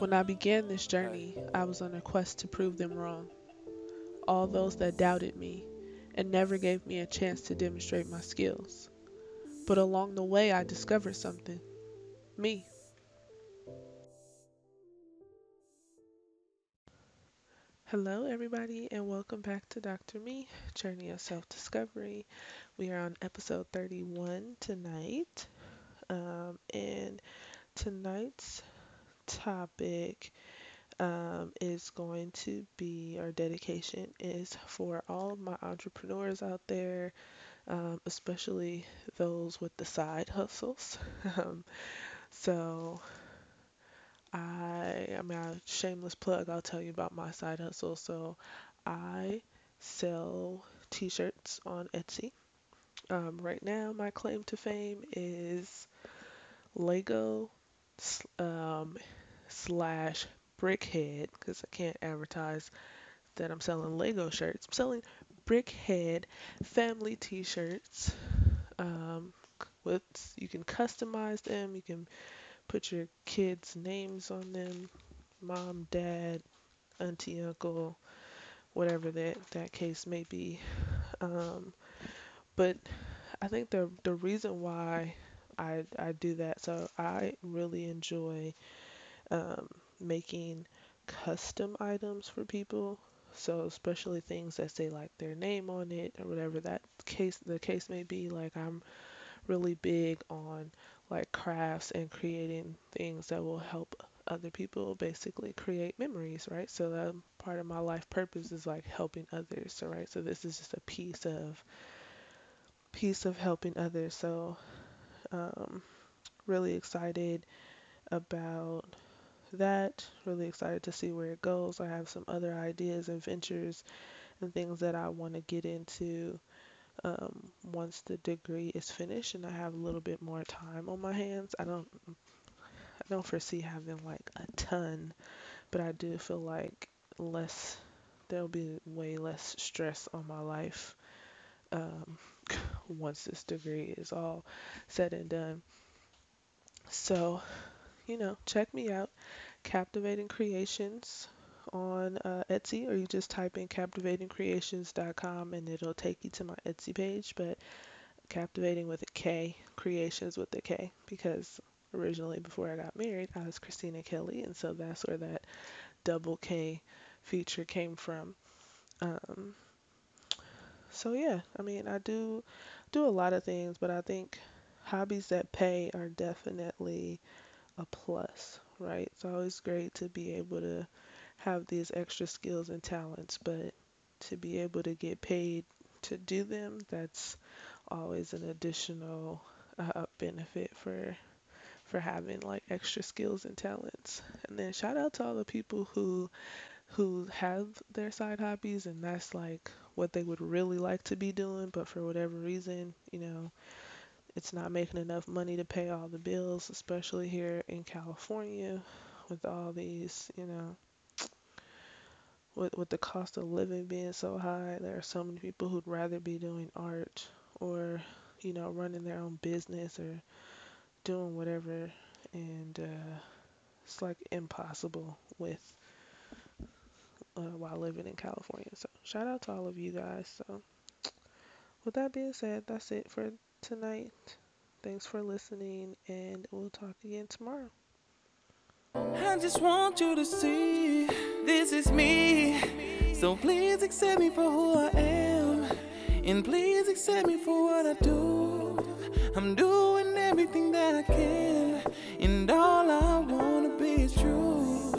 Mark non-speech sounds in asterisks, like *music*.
When I began this journey, I was on a quest to prove them wrong. All those that doubted me and never gave me a chance to demonstrate my skills. But along the way, I discovered something me. Hello, everybody, and welcome back to Dr. Me Journey of Self Discovery. We are on episode 31 tonight, um, and tonight's topic um, is going to be our dedication is for all of my entrepreneurs out there, um, especially those with the side hustles. *laughs* um, so I, I mean, a shameless plug. I'll tell you about my side hustle. So I sell T-shirts on Etsy. Um, right now, my claim to fame is Lego um, slash Brickhead because I can't advertise that I'm selling Lego shirts. I'm selling Brickhead family T-shirts. Um, with you can customize them. You can put your kids' names on them, mom, dad, auntie, uncle, whatever that that case may be. Um, but I think the the reason why I I do that, so I really enjoy um, making custom items for people. So especially things that say like their name on it or whatever that case the case may be. Like I'm really big on like crafts and creating things that will help other people basically create memories, right? So that part of my life purpose is like helping others, so, right? So this is just a piece of piece of helping others. So um, really excited about that. Really excited to see where it goes. I have some other ideas and ventures and things that I want to get into um, once the degree is finished and I have a little bit more time on my hands. I don't I don't foresee having like a ton, but I do feel like less there'll be way less stress on my life um, *laughs* once this degree is all said and done. So, you know, check me out, Kaptivating Kreations on uh, Etsy, or you just type in kaptivatingkreations.com and it'll take you to my Etsy page. But captivating with a K, creations with a K, because originally before I got married, I was Christina Kelly, and so that's where that double K feature came from. Um, so yeah, I mean, I do do a lot of things, but I think hobbies that pay are definitely a plus, right? It's always great to be able to have these extra skills and talents, but to be able to get paid to do them, that's always an additional uh, benefit for for having like extra skills and talents. And then shout out to all the people who who have their side hobbies and that's like what they would really like to be doing, but for whatever reason, you know, it's not making enough money to pay all the bills, especially here in California with all these, you know, with, with the cost of living being so high, there are so many people who'd rather be doing art or, you know, running their own business or doing whatever. And uh, it's like impossible with uh, while living in California. So shout out to all of you guys. So with that being said, that's it for tonight. Thanks for listening, and we'll talk again tomorrow. I just want you to see this is me. So please accept me for who I am. And please accept me for what I do. I'm doing everything that I can.